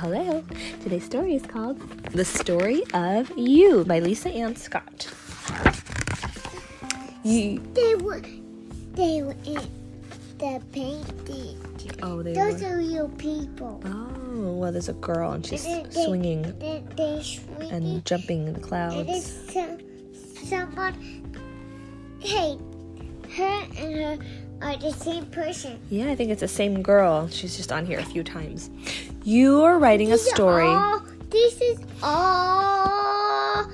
Hello. Today's story is called The Story of You by Lisa Ann Scott. You, They were, they were in the painting. oh, they Those were. are real people. Oh, well, there's a girl and she's They- they- swinging They, they swinging. and jumping in the And clouds. it's some, someone. Hey, her and her are the same person. Yeah, I think it's the same girl. She's just on here a few times. You are writing a These are story. all- this is all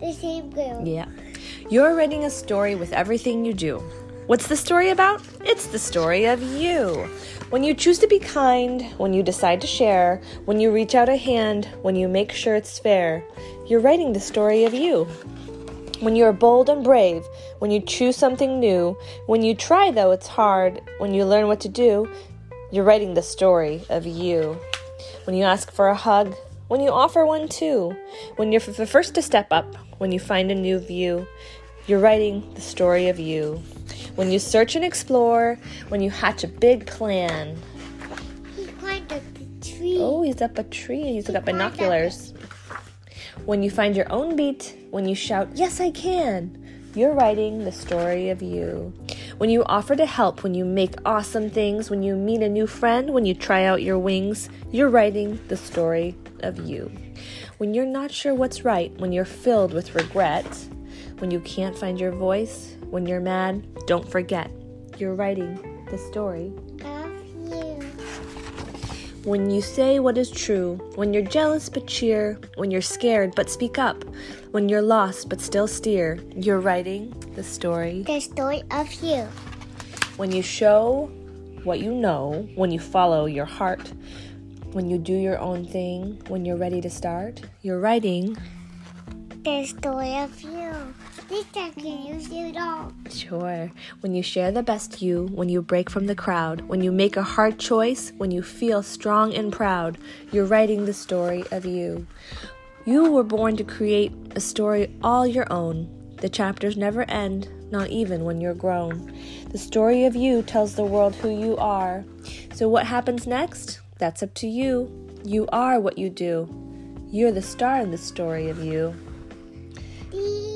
the same girl. Yeah. You're writing a story with everything you do. What's the story about? It's the story of you. When you choose to be kind, when you decide to share, when you reach out a hand, when you make sure it's fair, you're writing the story of you. When you are bold and brave, when you choose something new, when you try though it's hard, when you learn what to do, you're writing the story of you. When you ask for a hug, when you offer one too, when you're the first to step up, when you find a new view, you're writing the story of you. When you search and explore, when you hatch a big plan. He climbed up the tree. Oh, he's up a tree. And he's got binoculars. When you find your own beat, when you shout, Yes, I can, you're writing the story of you. When you offer to help, when you make awesome things, when you meet a new friend, when you try out your wings, you're writing the story of you. When you're not sure what's right, when you're filled with regret, when you can't find your voice, when you're mad, don't forget, you're writing the story. When you say what is true, when you're jealous but cheer, when you're scared but speak up, when you're lost but still steer, you're writing the story. The story of you. When you show what you know, when you follow your heart, when you do your own thing, when you're ready to start, you're writing. The story of you. This time can use it all. Sure. When you share the best you, when you break from the crowd, when you make a hard choice, when you feel strong and proud, you're writing the story of you. You were born to create a story all your own. The chapters never end, not even when you're grown. The story of you tells the world who you are. So, what happens next? That's up to you. You are what you do. You're the star in the story of you. The